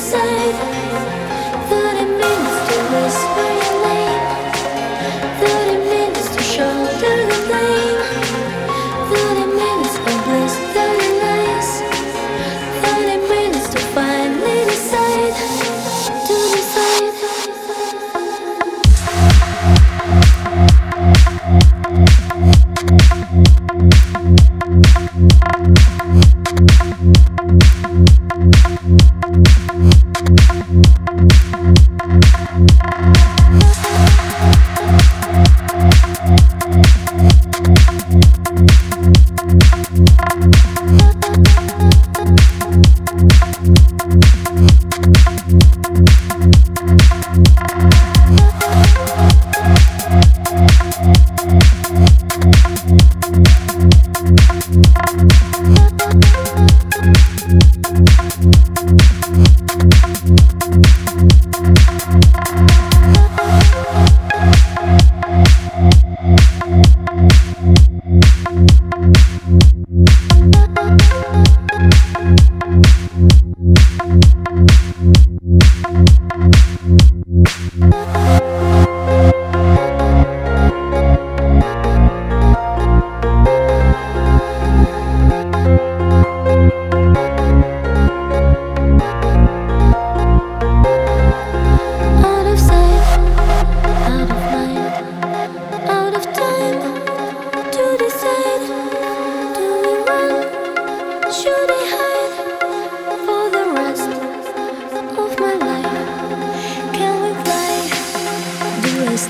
decide.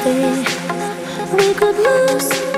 Stay. We could lose,